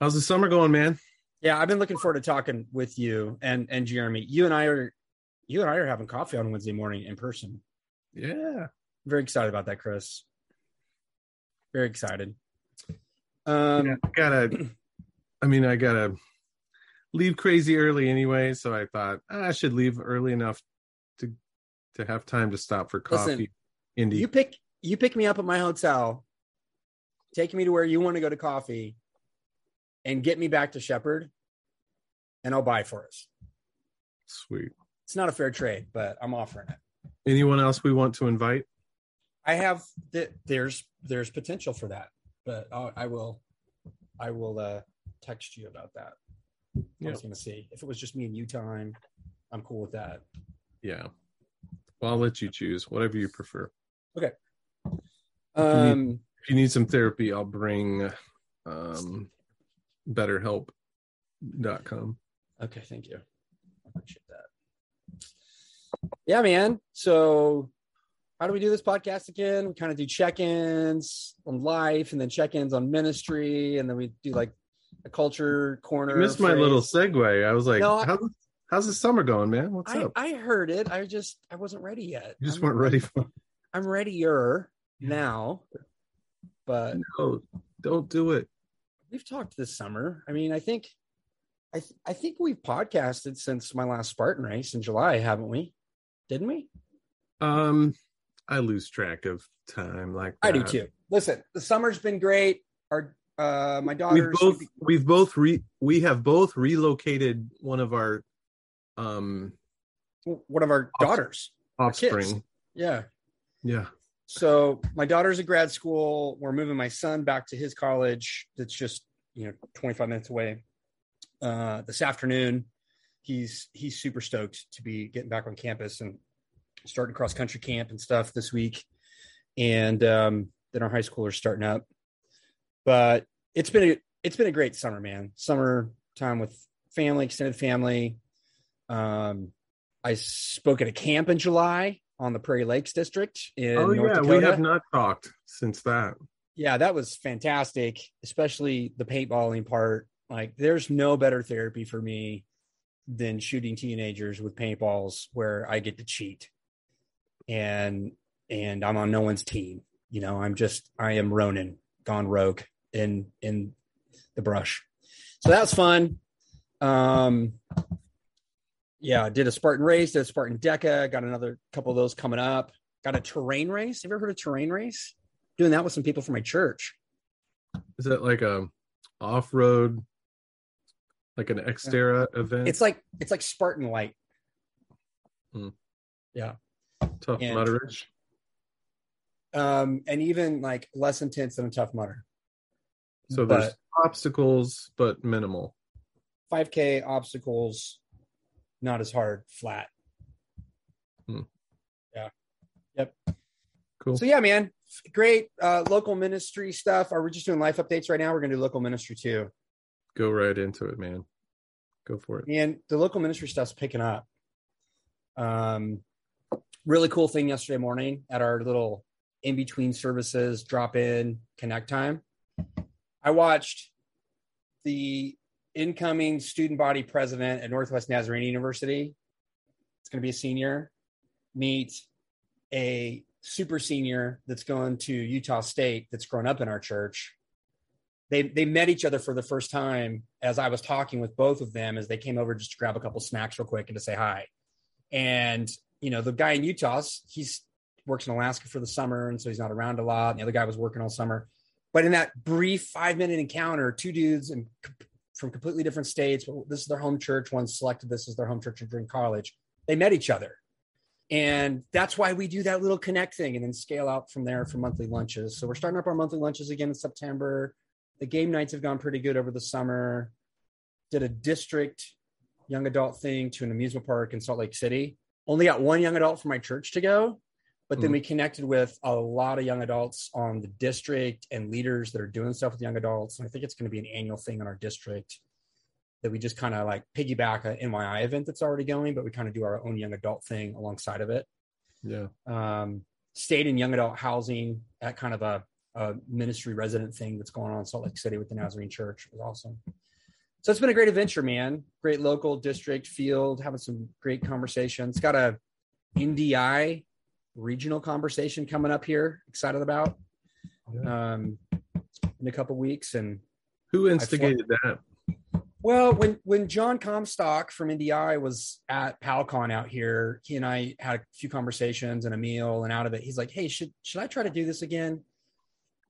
How's the summer going, man? Yeah, I've been looking forward to talking with you and and Jeremy. You and I are you and I are having coffee on Wednesday morning in person. Yeah. Very excited about that, Chris. Very excited. Um yeah, I gotta I mean, I gotta leave crazy early anyway, so I thought ah, I should leave early enough to to have time to stop for coffee. Listen, Indy. you pick you pick me up at my hotel, take me to where you want to go to coffee, and get me back to Shepherd, and I'll buy for us. Sweet. It's not a fair trade, but I'm offering it. Anyone else we want to invite? I have th- there's there's potential for that, but I'll, I will I will uh, text you about that. I was going to see if it was just me and you time. I'm cool with that. Yeah. Well, I'll let you choose whatever you prefer. Okay. Um, If you need some therapy, I'll bring um betterhelp.com. okay, thank you. I appreciate that. Yeah, man. So, how do we do this podcast again? We kind of do check-ins on life, and then check-ins on ministry, and then we do like a culture corner. I missed my little segue. I was like, No, I- how's, how's the summer going, man? What's I, up? I heard it. I just I wasn't ready yet. you just I'm- weren't ready for I'm readier now, but No, don't do it. We've talked this summer. I mean, I think, I th- I think we've podcasted since my last Spartan race in July, haven't we? Didn't we? Um, I lose track of time like that. I do too. Listen, the summer's been great. Our uh, my We've daughter's both we've both re we have both relocated one of our um one of our daughters. offspring. Yeah. Yeah. So my daughter's at grad school. We're moving my son back to his college. That's just you know 25 minutes away. Uh, this afternoon, he's he's super stoked to be getting back on campus and starting cross country camp and stuff this week. And um, then our high schoolers starting up. But it's been a it's been a great summer, man. Summer time with family, extended family. Um, I spoke at a camp in July on the Prairie Lakes district in oh North yeah, Dakota. we have not talked since that. Yeah, that was fantastic, especially the paintballing part. Like, there's no better therapy for me than shooting teenagers with paintballs where I get to cheat. And and I'm on no one's team. You know, I'm just I am Ronin gone rogue in in the brush. So that was fun. Um yeah, I did a Spartan race, did a Spartan DEKA, got another couple of those coming up. Got a terrain race. Have you ever heard of a terrain race? Doing that with some people from my church. Is that like a off road, like an Xterra event? It's like it's like Spartan light. Yeah. Tough and- mudderage. Um, and even like less intense than a Tough Mudder. So there's obstacles, but minimal. 5K obstacles, not as hard, flat. Hmm. Yeah. Yep. Cool. So yeah, man, great uh, local ministry stuff. Are we just doing life updates right now? We're gonna do local ministry too. Go right into it, man. Go for it. and the local ministry stuff's picking up. Um, really cool thing yesterday morning at our little in between services drop in connect time. I watched the incoming student body president at Northwest Nazarene University. It's going to be a senior meet a super senior that's going to Utah State that's grown up in our church they they met each other for the first time as I was talking with both of them as they came over just to grab a couple snacks real quick and to say hi. And you know, the guy in Utah, he's works in Alaska for the summer, and so he's not around a lot. And the other guy was working all summer. But in that brief five minute encounter, two dudes and from completely different states. But this is their home church. One selected this as their home church during college. They met each other, and that's why we do that little connect thing, and then scale out from there for monthly lunches. So we're starting up our monthly lunches again in September the game nights have gone pretty good over the summer. Did a district young adult thing to an amusement park in Salt Lake City. Only got one young adult from my church to go, but then Mhm. we connected with a lot of young adults on the district and leaders that are doing stuff with young adults. And I think it's going to be an annual thing in our district that we just kind of like piggyback an NYI event that's already going, but we kind of do our own young adult thing alongside of it Yeah. um, stayed in young adult housing at kind of a, a ministry resident thing that's going on in Salt Lake City with the Nazarene Church. It was awesome. So it's been a great adventure, man. Great local district field, having some great conversations. Got a NDI regional conversation coming up here. Excited about um, in a couple weeks. And Who instigated that? well, when when John Comstock from NDI was at PalCon out here, he and I had a few conversations and a meal, and out of it, he's like, "Hey, should should I try to do this again?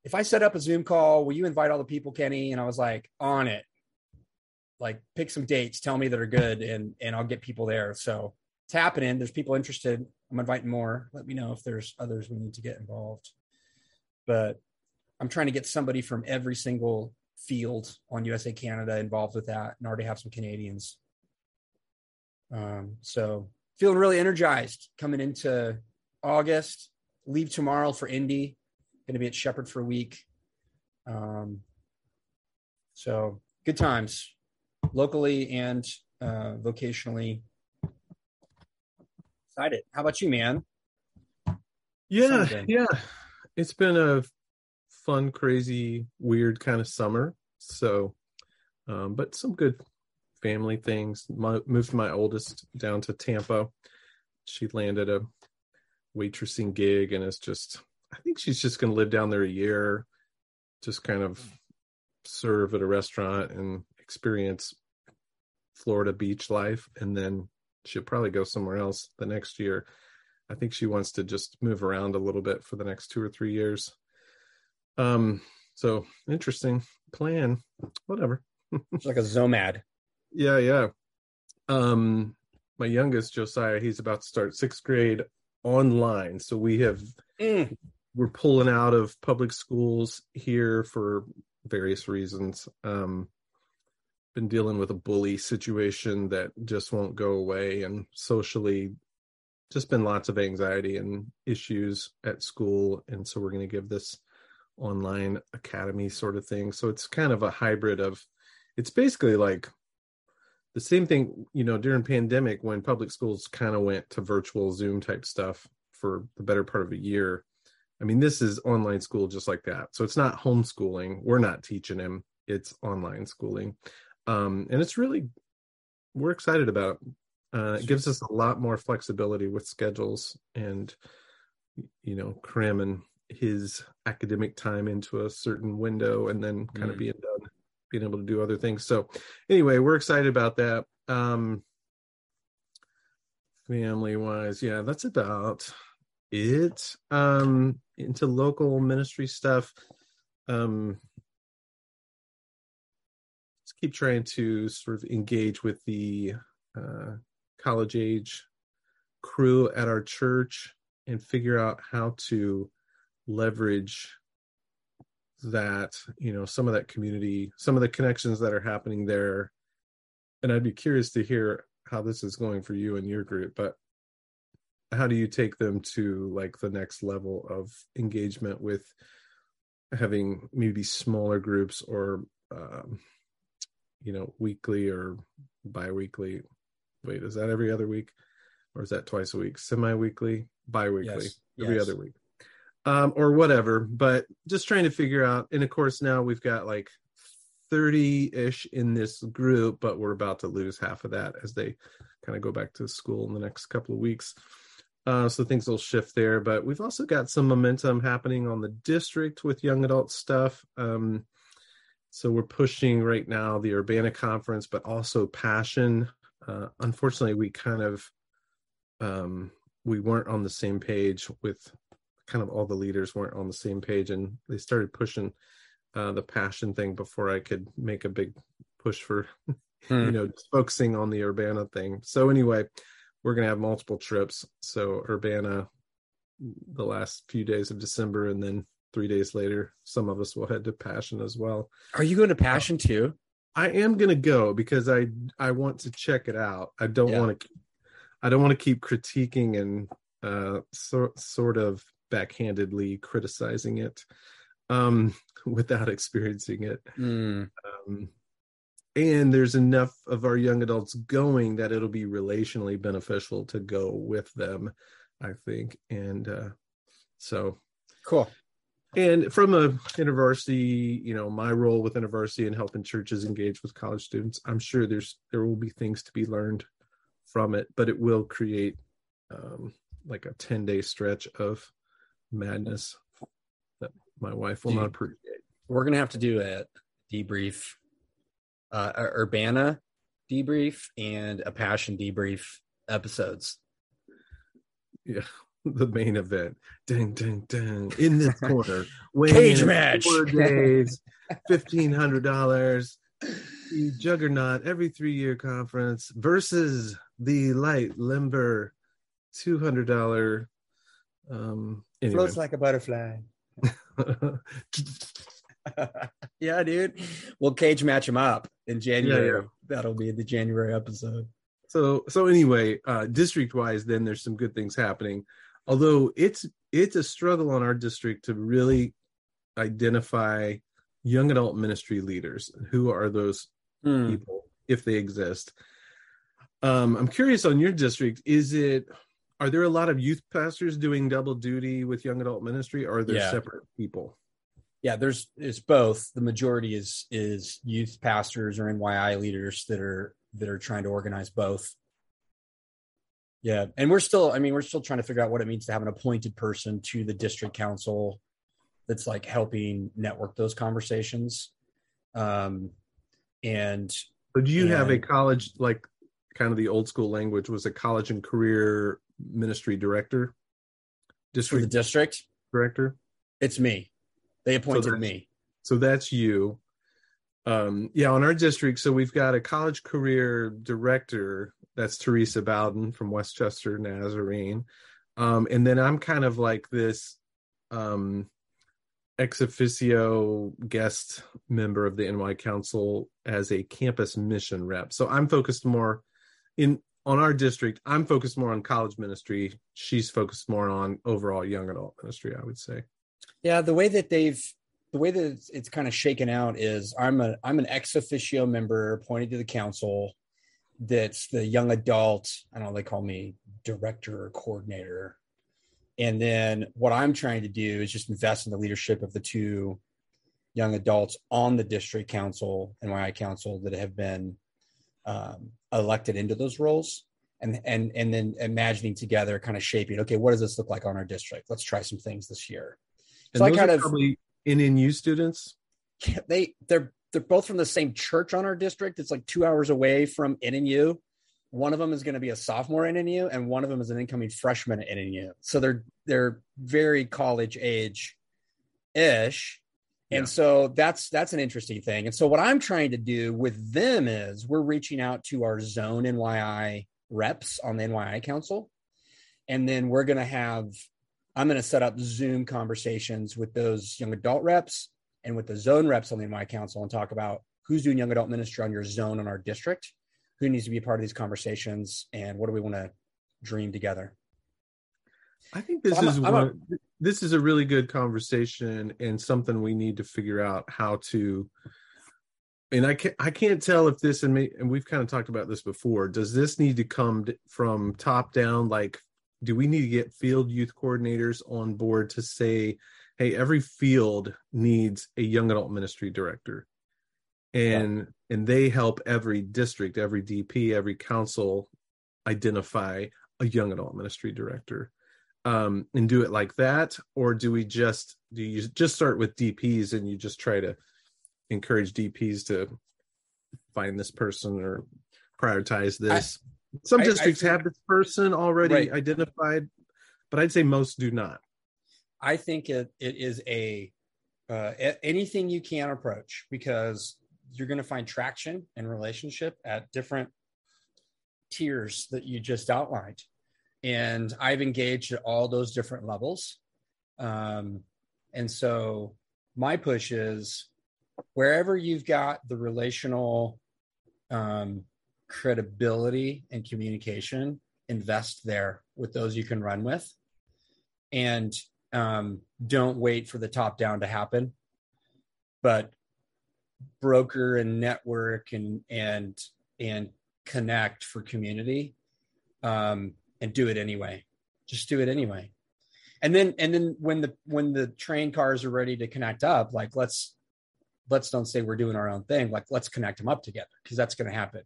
If I set up a Zoom call, will you invite all the people, Kenny?" And I was like, "On it." Like, pick some dates, tell me that are good, and and I'll get people there. So it's happening. There's people interested. I'm inviting more. Let me know if there's others we need to get involved. But I'm trying to get somebody from every single field on USA Canada involved with that and already have some Canadians. Um, so feeling really energized coming into August. Leave tomorrow for Indy. Going to be at Shepherd for a week. Um, so good times locally and uh, vocationally. Excited. How about you, man? Yeah, yeah. It's been a fun, crazy, weird kind of summer. So, um, but some good family things. My, moved my oldest down to Tampa. She landed a waitressing gig, and it's just, I think she's just going to live down there a year, just kind of serve at a restaurant and experience Florida beach life, and then she'll probably go somewhere else the next year. I think she wants to just move around a little bit for the next two or three years. Um, so interesting plan. Whatever. It's like a Zomad. Yeah, yeah. Um, my youngest Josiah, he's about to start sixth grade online. So we have Mm. we're pulling out of public schools here for various reasons. Um, been dealing with a bully situation that just won't go away, and socially, just been lots of anxiety and issues at school. And so we're going to give this online academy sort of thing. So it's kind of a hybrid of, it's basically like the same thing, you know, during pandemic when public schools kind of went to virtual Zoom type stuff for the better part of a year. I mean, this is online school just like that. So it's not homeschooling. We're not teaching him. It's online schooling. Um, and it's really, we're excited about it. Uh, it gives us a lot more flexibility with schedules and, you know, cramming his academic time into a certain window and then kind of Mm. being done, being able to do other things. So anyway, we're excited about that. Um, family wise, yeah, that's about it. Um, into local ministry stuff. Um, keep trying to sort of engage with the uh, college age crew at our church and figure out how to leverage that you know some of that community some of the connections that are happening there. And i'd be curious to hear how this is going for you and your group but how do you take them to like the next level of engagement with having maybe smaller groups or um, you know weekly or bi-weekly. Wait is that every other week? Or is that twice a week? Semi-weekly bi-weekly Yes. every Yes. other week. Um or whatever but just trying to figure out and of course now we've got like 30-ish in this group but we're about to lose half of that as they kind of go back to school in the next couple of weeks. Uh, so things will shift there but we've also got some momentum happening on the district with young adult stuff. Um, so we're pushing right now the urbana conference but also passion. Uh, unfortunately we kind of um, we weren't on the same page with kind of all the leaders weren't on the same page and they started pushing uh, the passion thing before i could make a big push for Hmm. you know focusing on the urbana thing. So anyway we're going to have multiple trips. So urbana the last few days of december and then three days later some of us will head to passion as well Are you going to Passion too? I am gonna go because I I want to check it out. I don't Yeah. want to I don't want to keep critiquing and uh sort sort of backhandedly criticizing it um without experiencing it. Mm. Um and there's enough of our young adults going that it'll be relationally beneficial to go with them, I think. And uh so Cool. And from a university you know my role with university and helping churches engage with college students i'm sure there's there will be things to be learned from it but it will create um, like a 10 day stretch of madness that my wife will Dude. not appreciate We're gonna have to do a debrief, uh, Urbana debrief and a Passion debrief episodes. yeah the main event ding ding ding in this corner Cage match. four days fifteen hundred dollars the juggernaut every three year conference versus the light limber two hundred dollar um anyway. Floats like a butterfly. yeah, dude. We'll cage match him up in January. Yeah, That'll be the January episode. so so anyway uh district wise then there's some good things happening although it's it's a struggle on our district to really identify young adult ministry leaders who are those Hmm. people if they exist um i'm curious on your district is it are there a lot of youth pastors doing double duty with young adult ministry or are there Yeah. separate people Yeah, there's it's both. The majority is is youth pastors or NYI leaders that are that are trying to organize both. Yeah, and we're still I mean we're still trying to figure out what it means to have an appointed person to the district council that's like helping network those conversations. Um and so do you have a college like kind of the old school language was a college and career ministry director for the district district, director it's me. They appointed that's- me. so that's you um yeah on our district so we've got a college career director that's teresa bowden from westchester nazarene. Um and then i'm kind of like this um ex officio guest member of the ny council as a campus mission rep. So i'm focused more in on our district. I'm focused more on college ministry. She's focused more on overall young adult ministry i would say. Yeah, the way that they've the way that it's, it's kind of shaken out is I'm a I'm an ex officio member appointed to the council. That's the young adult. I don't know. They call me director or coordinator. And then what I'm trying to do is just invest in the leadership of the two young adults on the district council and NYI council that have been um, elected into those roles. And, and and then imagining together, kind of shaping. Okay, what does this look like on our district? Let's try some things this year. and So I kind of- probably nnu students they they're they're both from the same church on our district. It's like two hours away from NNU. One of them is going to be a sophomore at NNU, and one of them is an incoming freshman at NNU. So they're they're very college age ish. And Yeah. so that's that's an interesting thing. And so what I'm trying to do with them is we're reaching out to our zone NYI reps on the NYI council. And then we're going to have I'm going to set up Zoom conversations with those young adult reps and with the zone reps on the NY Council and talk about who's doing young adult ministry on your zone on our district, who needs to be a part of these conversations, and what do we want to dream together. I think this I'm a- is a- this is a really good conversation and something we need to figure out how to. And I can't I can't tell if this and me and we've kind of talked about this before. Does this need to come from top down? Like, do we need to get field youth coordinators on board to say, "Hey, every field needs a young adult ministry director," and and they help every district, every DP, every council identify a young adult ministry director. Um and do it like that or do we just do you just start with dps and you just try to encourage dps to find this person or prioritize this? Some I- I districts think- have this person already Right. identified but i'd say most do not I think it, it is a uh, anything you can approach because you're going to find traction and relationship at different tiers that you just outlined. And I've engaged at all those different levels. Um, and so my push is wherever you've got the relational um, credibility and communication, invest there with those you can run with. And um, don't wait for the top down to happen, but broker and network and and and connect for community, um, and do it anyway. Just do it anyway. and then and then when the when the train cars are ready to connect up like let's let's don't say we're doing our own thing like let's connect them up together because that's going to happen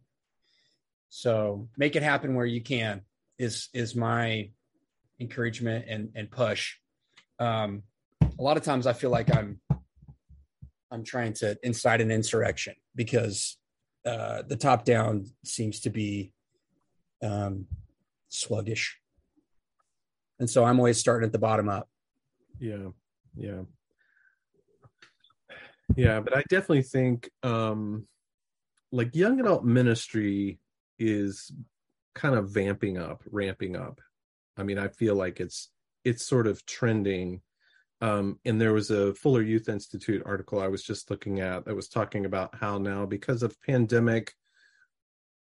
so make it happen where you can is is my encouragement and and push um a lot of times i feel like i'm i'm trying to incite an insurrection because uh the top down seems to be um sluggish. And so i'm always starting at the bottom up. Yeah. Yeah. Yeah but i definitely think um like young adult ministry is kind of vamping up ramping up. I mean i feel like it's it's sort of trending. Um and there was a fuller youth institute article i was just looking at that was talking about how now because of pandemic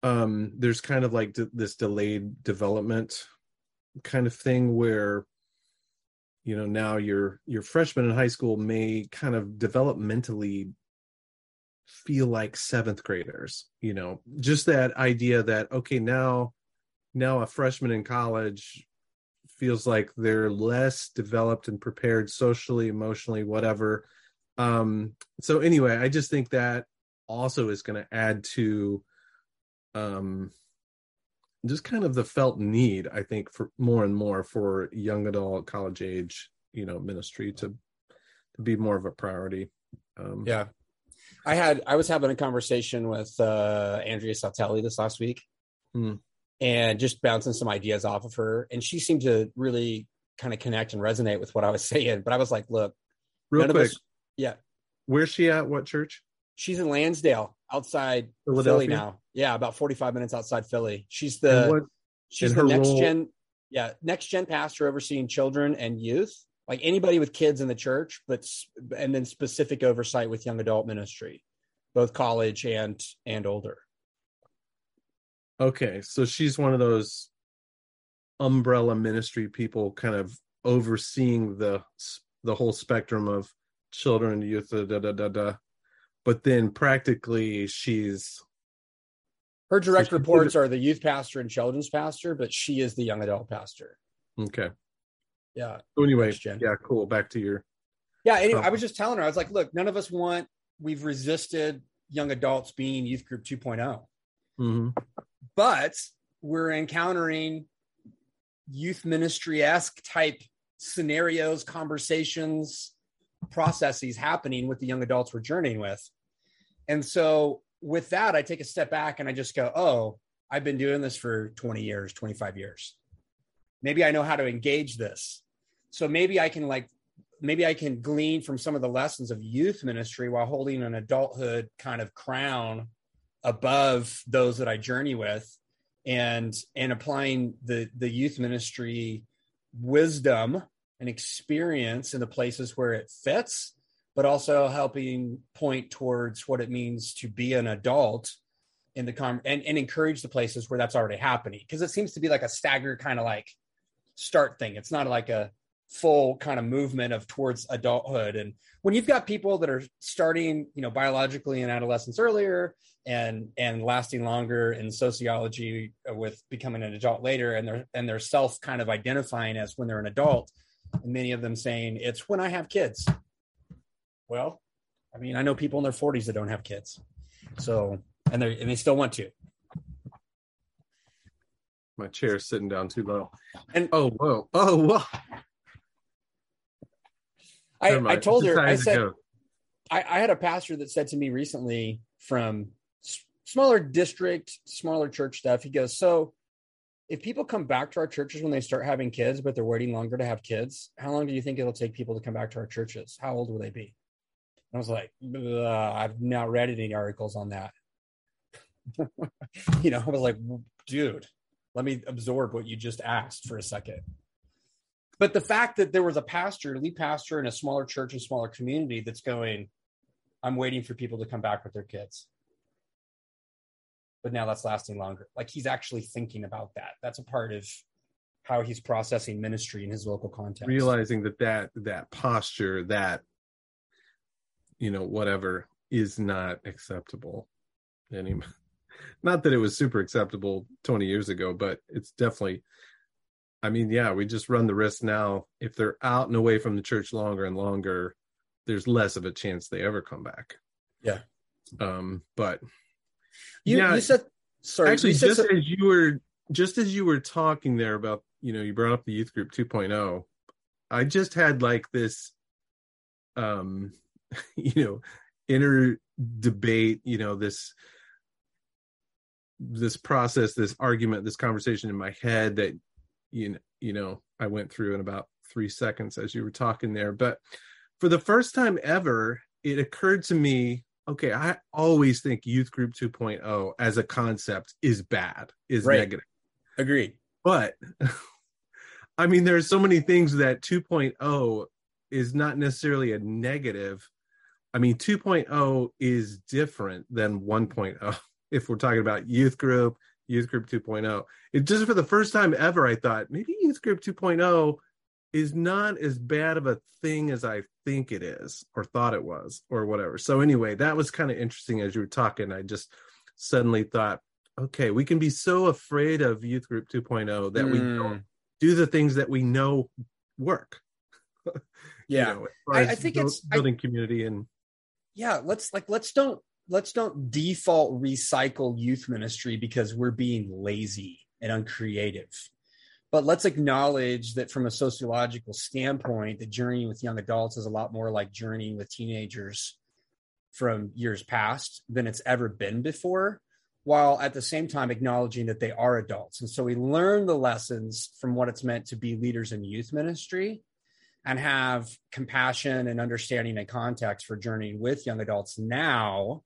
um there's kind of like d- this delayed development kind of thing where you know now your your freshman in high school may kind of developmentally feel like seventh graders you know just that idea that okay now now a freshman in college feels like they're less developed and prepared socially emotionally whatever. Um so anyway i just think that also is going to add to um just kind of the felt need i think for more and more for young adult college age you know ministry to to be more of a priority. Um yeah. I had i was having a conversation with uh andrea Sautelli this last week. Hmm. And just bouncing some ideas off of her. And she seemed to really kind of connect and resonate with what i was saying. But i was like look real quick. us yeah. Where's she at? What church? She's in lansdale outside philly now. Yeah about 45 minutes outside philly. She's the what she's the next role- gen yeah next gen pastor overseeing children and youth. Like anybody with kids in the church but and then specific oversight with young adult ministry both college and and older okay so she's one of those umbrella ministry people kind of overseeing the the whole spectrum of children youth da, da, da, da, but then practically she's her direct So she- reports are the youth pastor and children's pastor but she is the young adult pastor okay yeah so anyway gen. yeah cool back to your yeah anyway i was just telling her i was like look none of us want we've resisted young adults being youth group oh. 2.0 Mhm. But we're encountering youth ministry esque type scenarios, conversations, processes happening with the young adults we're journeying with. And so, with that, I take a step back and I just go, Oh, I've been doing this for 20 years, 25 years. Maybe I know how to engage this. So, maybe I can like, maybe I can glean from some of the lessons of youth ministry while holding an adulthood kind of crown above those that I journey with and and applying the the youth ministry wisdom and experience in the places where it fits but also helping point towards what it means to be an adult in the com and, and encourage the places where that's already happening. Because it seems to be like a staggered kind of like start thing. It's not like a full kind of movement of towards adulthood. And when you've got people that are starting you know biologically in adolescence earlier and and lasting longer in sociology with becoming an adult later and they're and they're self kind of identifying as when they're an adult and many of them saying it's when i have kids. Well i mean i know people in their 40s that don't have kids. So and they and they still want to. My chair's sitting down too low. And- oh whoa. Oh whoa i, I told her i said. I, I had a pastor that said to me recently from s- smaller district, smaller church stuff. He goes, So if people come back to our churches when they start having kids, but they're waiting longer to have kids, how long do you think it'll take people to come back to our churches? How old will they be? I was like, I've not read any articles on that. you know, I was like, dude, let me absorb what you just asked for a second. But the fact that there was a pastor, lead pastor in a smaller church and smaller community that's going, I'm waiting for people to come back with their kids. But now that's lasting longer. Like he's actually thinking about that. That's a part of how he's processing ministry in his local context. realizing that that that posture that you know whatever is not acceptable anymore not that it was super acceptable 20 years ago but it's definitely I mean, yeah, we just run the risk now. If they're out and away from the church longer and longer, there's less of a chance they ever come back. Yeah. Um, but You, Yeah. you said sorry. actually, just so- as you were just as you were talking there about, you know, you brought up the youth group 2.0, I just had like this um you know, inner debate, you know, this this process, this argument, this conversation in my head that you know, you know, I went through in about 3 seconds as you were talking there, but for the first time ever, it occurred to me okay, I always think youth group 2.0 as a concept is bad, is Right. negative. agreed. But I mean, there's so many things that 2.0 is not necessarily a negative. I mean, 2.0 is different than 1.0 if we're talking about youth group, youth group 2.0. It just for the first time ever, I thought maybe youth group 2.0 is not as bad of a thing as I think it is or thought it was or whatever. So anyway, that was kind of interesting as you were talking. I just suddenly thought, okay, we can be so afraid of youth group 2.0 that we Mm, don't do the things that we know work. You yeah. know, as far I- I think buil- it's- I- building community and yeah let's like let's don't let's don't default recycle youth ministry because we're being lazy and uncreative. But let's acknowledge that from a sociological standpoint the journey with young adults is a lot more like journeying with teenagers from years past than it's ever been before while at the same time acknowledging that they are adults. And so we learn the lessons from what it's meant to be leaders in youth ministry and have compassion and understanding and context for journeying with young adults now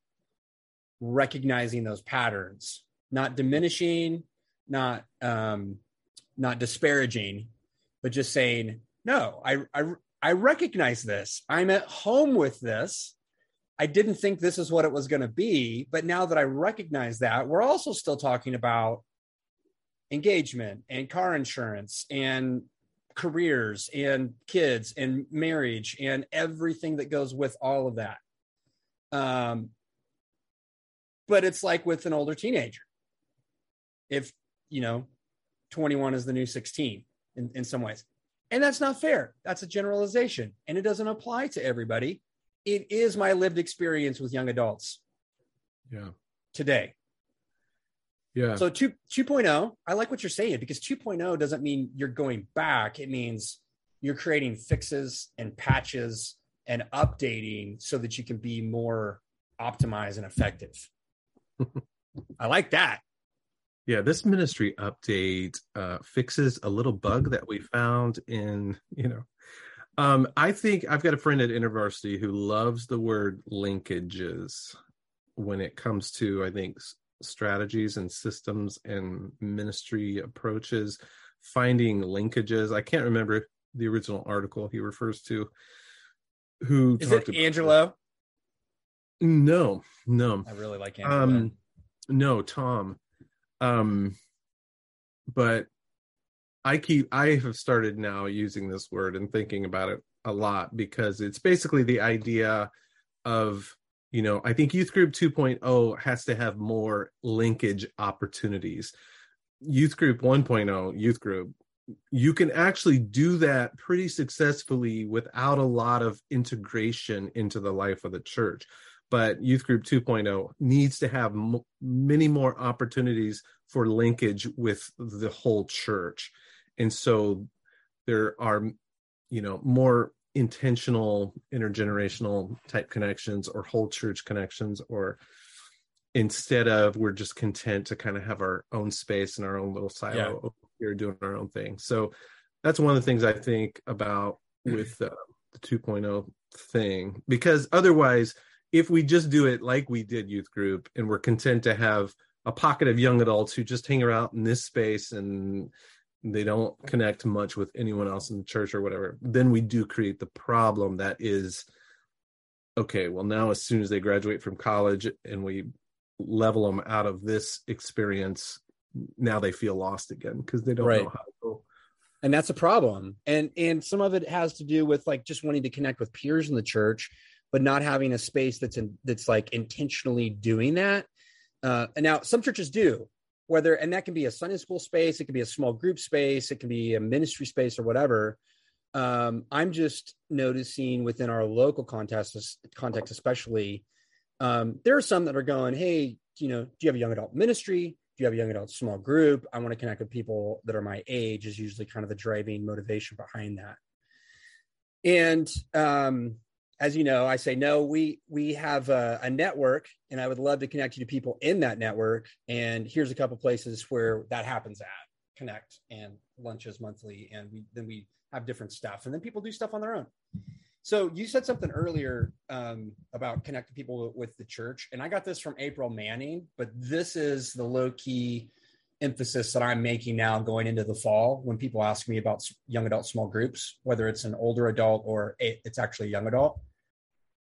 recognizing those patterns not diminishing not um not disparaging but just saying no i i, I recognize this i'm at home with this i didn't think this is what it was going to be but now that i recognize that we're also still talking about engagement and car insurance and careers and kids and marriage and everything that goes with all of that. Um, but it's like with an older teenager. If, you know, 21 is the new 16 in, in some ways. And that's not fair. That's a generalization and it doesn't apply to everybody. It is my lived experience with young adults yeah, today. yeah, So 2 2.0, I like what you're saying because 2.0 doesn't mean you're going back. It means you're creating fixes and patches and updating so that you can be more optimized and effective. I like that. yeah. This ministry update uh, fixes a little bug that we found in you know. Um, I think I've got a friend at university who loves the word linkages when it comes to I think strategies and systems and ministry approaches. Finding linkages. I can't remember the original article he refers to. Who Is talked it Angelo? No, no. I really like Angelo. Um, no, Tom. Um, but I keep I have started now using this word and thinking about it a lot because it's basically the idea of you know I think youth group 2.0 has to have more linkage opportunities. Youth group 1.0, youth group you can actually do that pretty successfully without a lot of integration into the life of the church but youth group 2.0 needs to have m- many more opportunities for linkage with the whole church and so there are you know more intentional intergenerational type connections or whole church connections or instead of we're just content to kind of have our own space and our own little silo Yeah. over here doing our own thing so that's one of the things i think about with uh, the 2.0 thing because otherwise if we just do it like we did youth group and we're content to have a pocket of young adults who just hang around in this space and they don't connect much with anyone else in the church or whatever then we do create the problem that is okay well now as soon as they graduate from college and we level them out of this experience now they feel lost again because they don't Right. know how to go and that's a problem and and some of it has to do with like just wanting to connect with peers in the church but not having a space that's in that's like intentionally doing that uh and now some churches do whether and that can be a Sunday school space, it can be a small group space, it can be a ministry space or whatever. Um, I'm just noticing within our local context, context especially, um, there are some that are going, "Hey, you know, do you have a young adult ministry? Do you have a young adult small group? I want to connect with people that are my age." Is usually kind of the driving motivation behind that. And um, as you know, I say no. We we have a, a, network, and I would love to connect you to people in that network. And here's a couple places where that happens at Connect and lunches monthly, and we then we have different stuff, and then people do stuff on their own. So you said something earlier um, about connecting people with the church, and I got this from April Manning, but this is the low key emphasis that I'm making now going into the fall when people ask me about young adult small groups, whether it's an older adult or a, it's actually a young adult.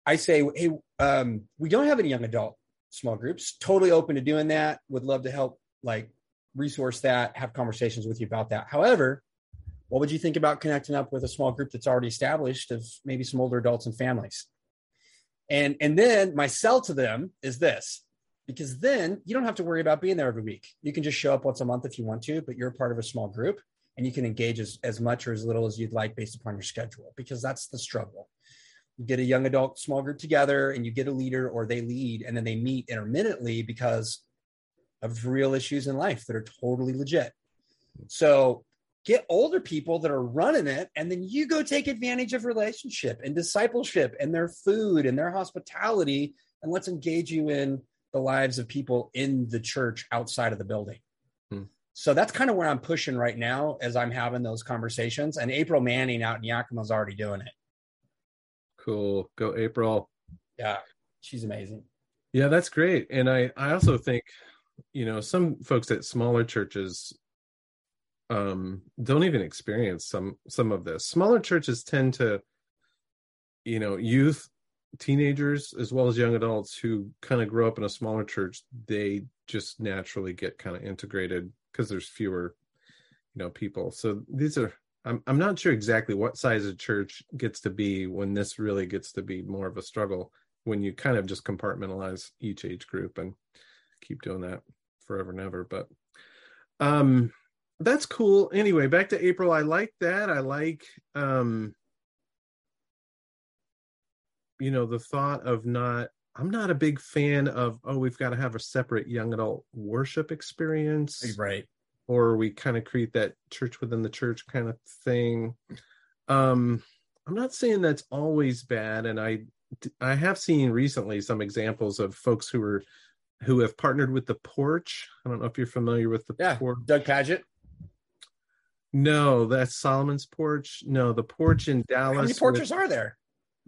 I say, hey, um, we don't have any young adult small groups. Totally open to doing that. Would love to help, like, resource that, have conversations with you about that. However, what would you think about connecting up with a small group that's already established of maybe some older adults and families? And and then my sell to them is this because then you don't have to worry about being there every week. You can just show up once a month if you want to, but you're part of a small group and you can engage as, as much or as little as you'd like based upon your schedule because that's the struggle. You get a young adult small group together and you get a leader or they lead and then they meet intermittently because of real issues in life that are totally legit. So get older people that are running it and then you go take advantage of relationship and discipleship and their food and their hospitality and let's engage you in the lives of people in the church outside of the building. Hmm. So that's kind of where I'm pushing right now as I'm having those conversations. And April Manning out in Yakima is already doing it. Cool. Go April. Yeah. She's amazing. Yeah, that's great. And I, I also think, you know, some folks at smaller churches um don't even experience some some of this. Smaller churches tend to, you know, youth teenagers as well as young adults who kind of grow up in a smaller church they just naturally get kind of integrated because there's fewer you know people so these are I'm, I'm not sure exactly what size a church gets to be when this really gets to be more of a struggle when you kind of just compartmentalize each age group and keep doing that forever and ever but um that's cool. Anyway back to april. I like that. I like um you know the thought of not i'm not a big fan of oh we've got to have a separate young adult worship experience. Right or we kind of create that church within the church kind of thing um i'm not saying that's always bad and i i have seen recently some examples of folks who are who have partnered with the porch i don't know if you're familiar with the yeah porch. doug pagitt no that's solomon's porch no the porch in dallas how many porches with, are there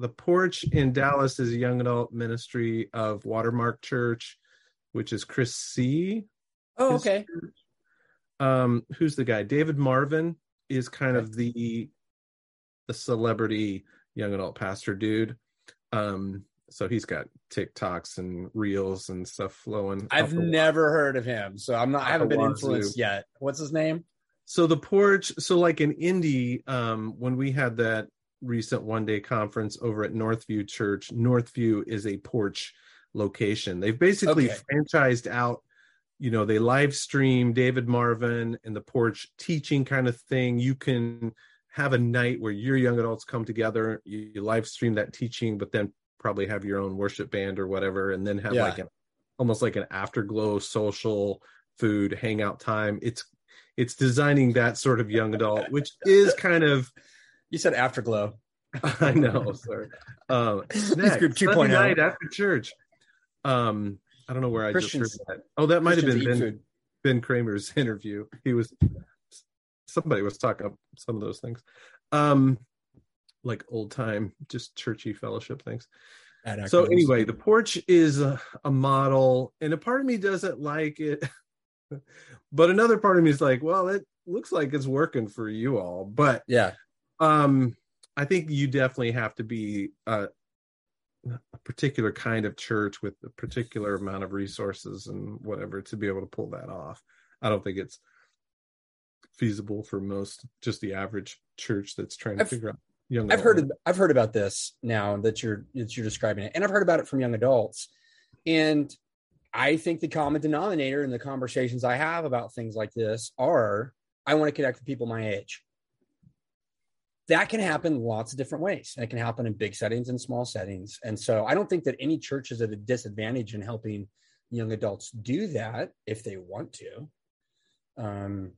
the porch in Dallas is a young adult ministry of Watermark Church, which is Chris C. Oh, okay. Um, who's the guy? David Marvin is kind of the the celebrity young adult pastor dude. Um, so he's got TikToks and reels and stuff flowing. I've never heard of him, so I'm not. I haven't been influenced yet. What's his name? So the porch. So like in Indy, um, when we had that recent one day conference over at Northview Church. Northview is a porch location. They've basically okay. franchised out, you know, they live stream David Marvin and the porch teaching kind of thing. You can have a night where your young adults come together, you, you live stream that teaching, but then probably have your own worship band or whatever, and then have yeah. like an almost like an afterglow social food hangout time. It's it's designing that sort of young adult, which is kind of you said afterglow. I know, sir. Um, next, group 2.0 night after church. Um, I don't know where I just heard that. Oh, that might have been Ben, ben Kramer's interview. He was somebody was talking about some of those things, um, like old time, just churchy fellowship things. So anyway, the porch is a, a model, and a part of me doesn't like it, but another part of me is like, well, it looks like it's working for you all. But yeah, um, I think you definitely have to be a, a, particular kind of church with a particular amount of resources and whatever to be able to pull that off. I don't think it's feasible for most just the average church that's trying to I've, figure out young. I've heard I've heard about this now that you're that you're describing it, and I've heard about it from young adults, and I think the common denominator in the conversations I have about things like this are I want to connect with people my age. That can happen lots of different ways. And it can happen in big settings and small settings. And so I don't think that any church is at a disadvantage in helping young adults do that if they want to. Um,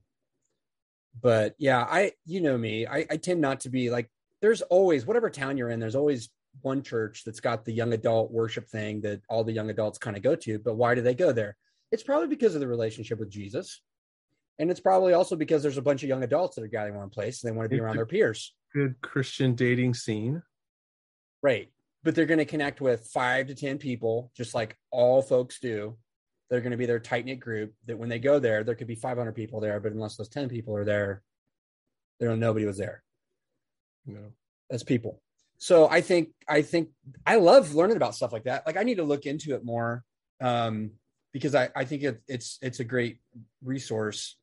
but yeah, I, you know me, I, I tend not to be like, there's always, whatever town you're in, there's always one church that's got the young adult worship thing that all the young adults kind of go to. But why do they go there? It's probably because of the relationship with Jesus. And it's probably also because there's a bunch of young adults that are gathering one place and they want to be around their peers. Good Christian dating scene. Right. But they're going to connect with five to 10 people, just like all folks do. They're going to be their tight knit group that when they go there, there could be 500 people there, but unless those 10 people are there, there nobody was there. Know. as people. So I think I think I love learning about stuff like that. Like I need to look into it more um, because I I think it, it's it's a great resource.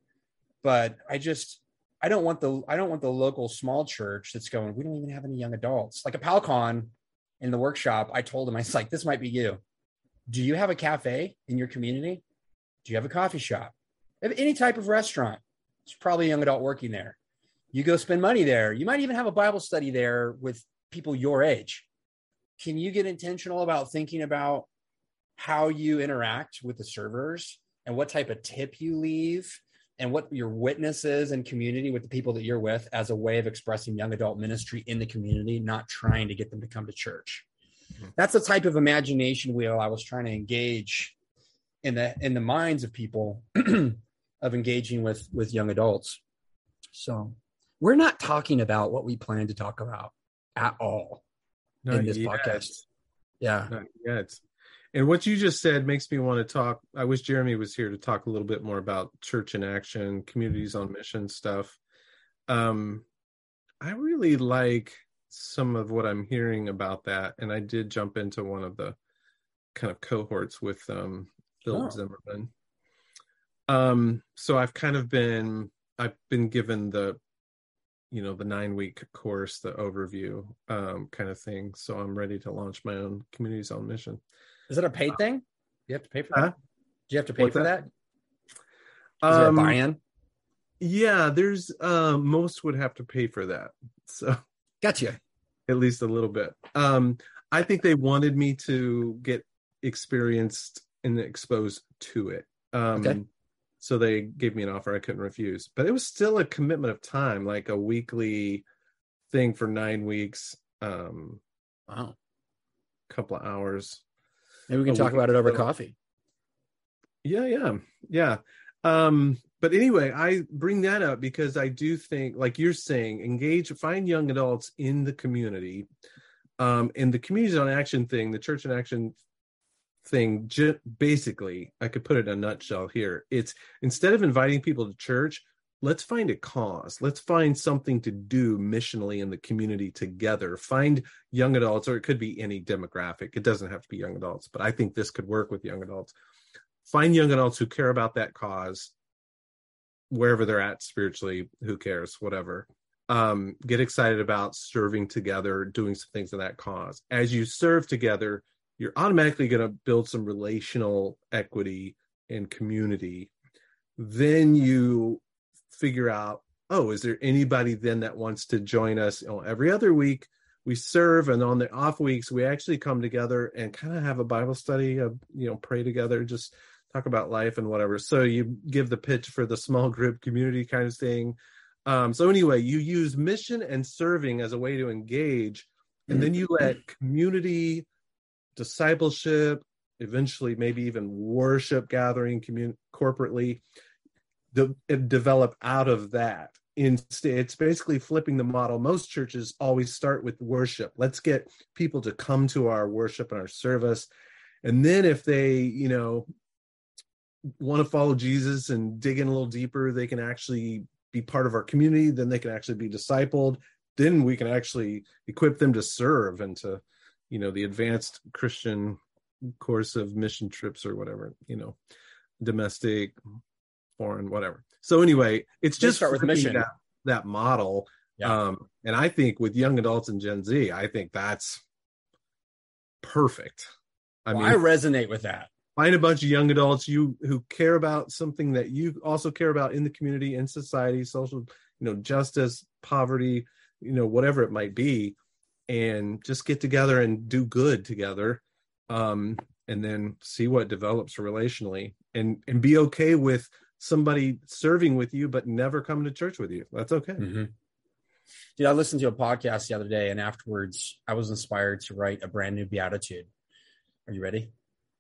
But I just I don't want the I don't want the local small church that's going. We don't even have any young adults. Like a Palcon in the workshop, I told him I was like, this might be you. Do you have a cafe in your community? Do you have a coffee shop? Have any type of restaurant? There's probably a young adult working there you go spend money there. You might even have a Bible study there with people your age. Can you get intentional about thinking about how you interact with the servers and what type of tip you leave and what your witness is and community with the people that you're with as a way of expressing young adult ministry in the community, not trying to get them to come to church? Mhm. That's the type of imagination wheel I was trying to engage in the in the minds of people of engaging with with young adults. So we're not talking about what we plan to talk about at all in this yet. podcast. Yeah. Not yet. And what you just said makes me want to talk. I wish Jeremy was here to talk a little bit more about church in action, communities on mission stuff. Um, I really like some of what I'm hearing about that, and I did jump into one of the kind of cohorts with um, Philip Oh. Zimmerman. Um, so I've kind of been I've been given the you know the nine week course the overview um kind of thing so i'm ready to launch my own communities on mission Is it a paid thing? You have to pay for Huh? that? Do you have to pay What's for that? that? Is there a um buy-in? yeah there's um most would have to pay for that so Gotcha. at least a little bit um i think they wanted me to get experienced and exposed to it um Okay. so they gave me an offer i couldn't refuse but it was still a commitment of time like a weekly thing for nine weeks um Wow. couple of hours Maybe we can talk about it over coffee. Yeah, yeah, yeah. Um, but anyway, I bring that up because I do think, like you're saying, engage, find young adults in the community. Um, and the community on action thing, the church in action thing, basically, I could put it in a nutshell here. It's instead of inviting people to church, let's find a cause. Let's find something to do missionally in the community together. Find young adults, or it could be any demographic. It doesn't have to be young adults, but I think this could work with young adults find young adults who care about that cause wherever they're at spiritually who cares whatever um get excited about serving together doing some things in that cause as you serve together you're automatically going to build some relational equity and community then you figure out oh is there anybody then that wants to join us? You know, every other week we serve and on the off weeks we actually come together and kind of have a bible study uh, you know pray together just talk about life and whatever. So you give the pitch for the small group community kind of thing. Um, so anyway you use mission and serving as a way to engage and then you let community discipleship eventually maybe even worship gathering commun- corporately de- develop out of that. Instead it's basically flipping the model. Most churches always start with worship. Let's get people to come to our worship and our service. And then if they you know want to follow jesus and dig in a little deeper they can actually be part of our community. Then they can actually be discipled. Then we can actually equip them to serve and to you know the advanced christian course of mission trips or whatever you know domestic foreign whatever so anyway it's just start with mission. that, that model Yeah. um and i think with young adults and gen z i think that's perfect i Well, mean I resonate with that. find a bunch of young adults you who care about something that you also care about in the community in society social you know justice poverty you know whatever it might be and just get together and do good together um and then see what develops relationally and and be okay with somebody serving with you but never coming to church with you. That's okay. Mm-hmm. dude i listened to a podcast the other day and afterwards i was inspired to write a brand new beatitude. Are you ready?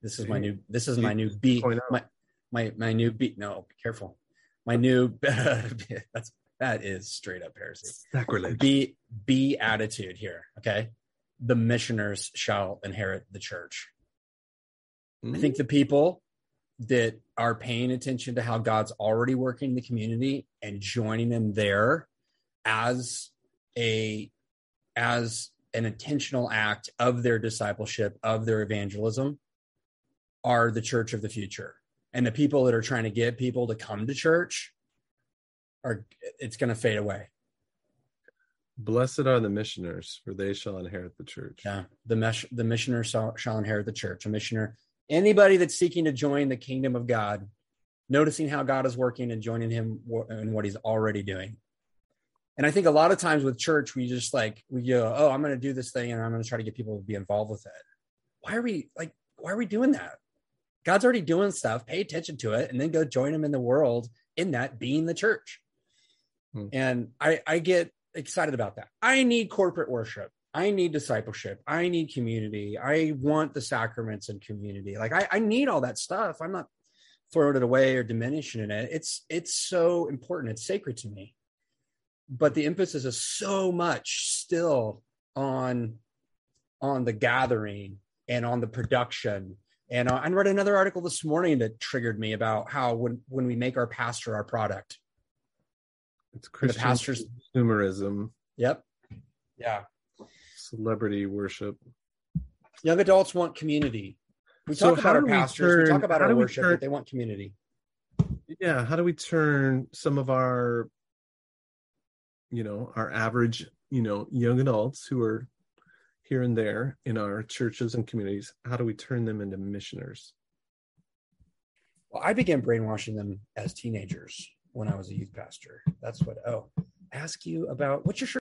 This is my new this is my new beat. my my my new beat. No be careful. My new that's that is straight up heresy. Sacrilege. Be be attitude here okay? The missioners shall inherit the church. Mm-hmm. i think the people that are paying attention to how god's already working in the community and joining them there as a as an intentional act of their discipleship of their evangelism are the church of the future. And the people that are trying to get people to come to church are it's going to fade away. Blessed are the missioners, for they shall inherit the church. Yeah, the mesh, the missioner shall, shall inherit the church. A missioner, anybody that's seeking to join the kingdom of God, noticing how God is working and joining Him in what He's already doing. And I think a lot of times with church, we just like we go, "Oh, I'm going to do this thing, and I'm going to try to get people to be involved with it." Why are we like? Why are we doing that? God's already doing stuff. Pay attention to it and then go join him in the world in that being the church. Hmm. And I, I get excited about that. I need corporate worship. I need discipleship. I need community. I want the sacraments and community. Like I, I need all that stuff. I'm not throwing it away or diminishing it. It's it's so important. It's sacred to me. But the emphasis is so much still on on the gathering and on the production and uh, I read another article this morning that triggered me about how when when we make our pastor our product, it's Christian the pastors consumerism. Yep. Yeah. Celebrity worship. Young adults want community. We so talk about our pastors. We, turn, we talk about our worship, turn, but they want community. Yeah. How do we turn some of our, you know, our average, you know, young adults who are here and there in our churches and communities how do we turn them into missioners well i began brainwashing them as teenagers when i was a youth pastor that's what oh ask you about what's your